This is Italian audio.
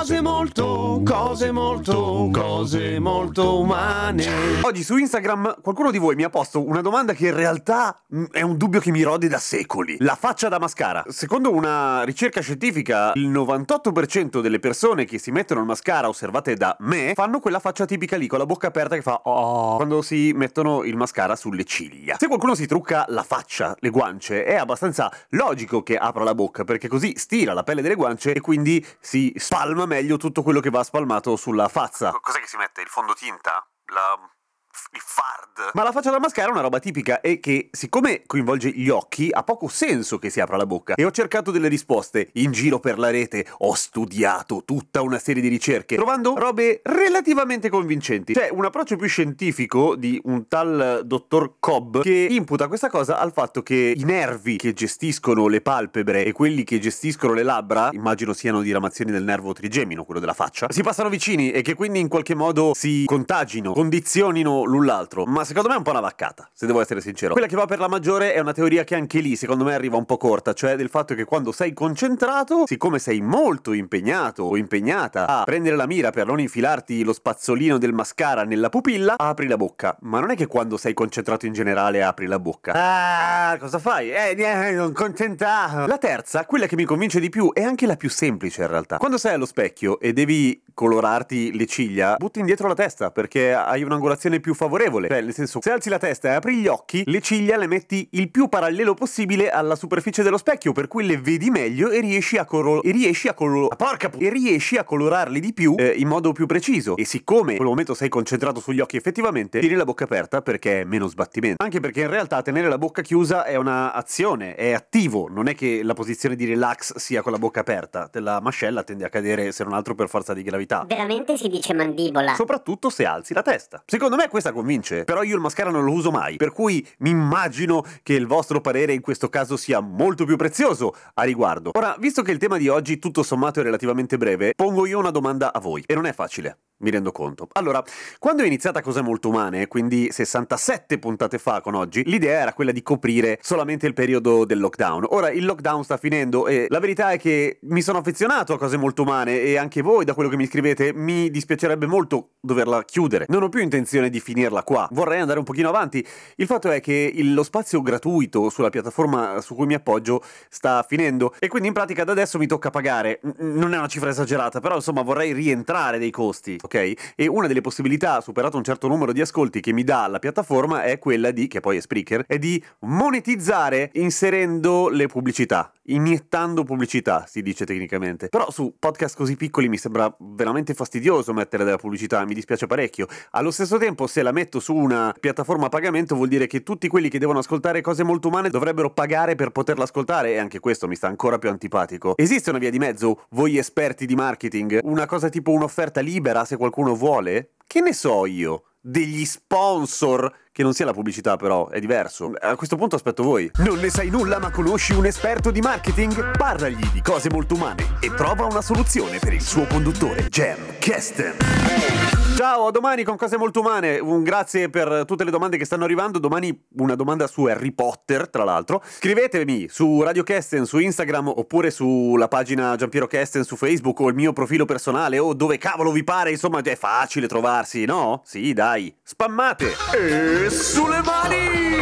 Cose molto, cose molto, cose molto umane. Oggi su Instagram qualcuno di voi mi ha posto una domanda che in realtà mh, è un dubbio che mi rode da secoli. La faccia da mascara. Secondo una ricerca scientifica, il 98% delle persone che si mettono il mascara osservate da me fanno quella faccia tipica lì con la bocca aperta che fa oh quando si mettono il mascara sulle ciglia. Se qualcuno si trucca la faccia, le guance, è abbastanza logico che apra la bocca perché così stira la pelle delle guance e quindi si spalma meglio tutto quello che va spalmato sulla faccia. Cos'è che si mette? Il fondotinta? La il fard. Ma la faccia da mascara è una roba tipica e che, siccome coinvolge gli occhi, ha poco senso che si apra la bocca. E ho cercato delle risposte in giro per la rete, ho studiato tutta una serie di ricerche, trovando robe relativamente convincenti. C'è un approccio più scientifico di un tal dottor Cobb che imputa questa cosa al fatto che i nervi che gestiscono le palpebre e quelli che gestiscono le labbra, immagino siano diramazioni del nervo trigemino, quello della faccia, si passano vicini e che quindi in qualche modo si contagino, condizionino l'un l'altro, ma secondo me è un po' una vaccata, se devo essere sincero. Quella che va per la maggiore è una teoria che anche lì, secondo me, arriva un po' corta, cioè del fatto che quando sei concentrato, siccome sei molto impegnato o impegnata a prendere la mira per non infilarti lo spazzolino del mascara nella pupilla, apri la bocca. Ma non è che quando sei concentrato in generale apri la bocca. Ah, cosa fai? Eh, eh non concentrato. La terza, quella che mi convince di più, è anche la più semplice in realtà. Quando sei allo specchio e devi colorarti le ciglia, butti indietro la testa perché hai un'angolazione più favorevole. Cioè, nel senso, se alzi la testa e apri gli occhi, le ciglia le metti il più parallelo possibile alla superficie dello specchio, per cui le vedi meglio e riesci a colorare. E riesci a colorare. Porca pu- E riesci a colorarli di più eh, in modo più preciso. E siccome in quel momento sei concentrato sugli occhi effettivamente, tieni la bocca aperta perché è meno sbattimento. Anche perché in realtà tenere la bocca chiusa è un'azione, è attivo. Non è che la posizione di relax sia con la bocca aperta. La mascella tende a cadere se non altro per forza di gravità. Veramente si dice mandibola. Soprattutto se alzi la testa. Secondo me questa convince, però io il mascara non lo uso mai, per cui mi immagino che il vostro parere in questo caso sia molto più prezioso a riguardo. Ora, visto che il tema di oggi tutto sommato è relativamente breve, pongo io una domanda a voi, e non è facile. Mi rendo conto. Allora, quando è iniziata Cose Molto Umane, quindi 67 puntate fa con oggi, l'idea era quella di coprire solamente il periodo del lockdown. Ora il lockdown sta finendo e la verità è che mi sono affezionato a Cose Molto Umane e anche voi, da quello che mi scrivete, mi dispiacerebbe molto doverla chiudere. Non ho più intenzione di finirla qua, vorrei andare un pochino avanti. Il fatto è che lo spazio gratuito sulla piattaforma su cui mi appoggio sta finendo e quindi in pratica da adesso mi tocca pagare. Non è una cifra esagerata, però insomma vorrei rientrare dei costi, ok? E una delle possibilità, superato un certo numero di ascolti che mi dà la piattaforma, è quella di, che poi è Spreaker, è di monetizzare inserendo le pubblicità, iniettando pubblicità, si dice tecnicamente. Però su podcast così piccoli mi sembra veramente fastidioso mettere della pubblicità, mi dispiace parecchio. Allo stesso tempo, se la metto su una piattaforma a pagamento, vuol dire che tutti quelli che devono ascoltare cose molto umane dovrebbero pagare per poterla ascoltare, e anche questo mi sta ancora più antipatico. Esiste una via di mezzo, voi esperti di marketing? Una cosa tipo un'offerta libera se qualcuno vuole? Che ne so io? Degli sponsor? Che non sia la pubblicità, però, è diverso. A questo punto aspetto voi. Non ne sai nulla, ma conosci un esperto di marketing? Parlagli di cose molto umane e trova una soluzione per il suo conduttore, Jam Kesten. Ciao, a domani con cose molto umane. Un grazie per tutte le domande che stanno arrivando. Domani una domanda su Harry Potter, tra l'altro. Scrivetemi su Radio Kesten su Instagram oppure sulla pagina Giampiero Kesten su Facebook o il mio profilo personale o dove cavolo vi pare. Insomma, è facile trovarsi, no? Sì, dai. Spammate. E sulle mani!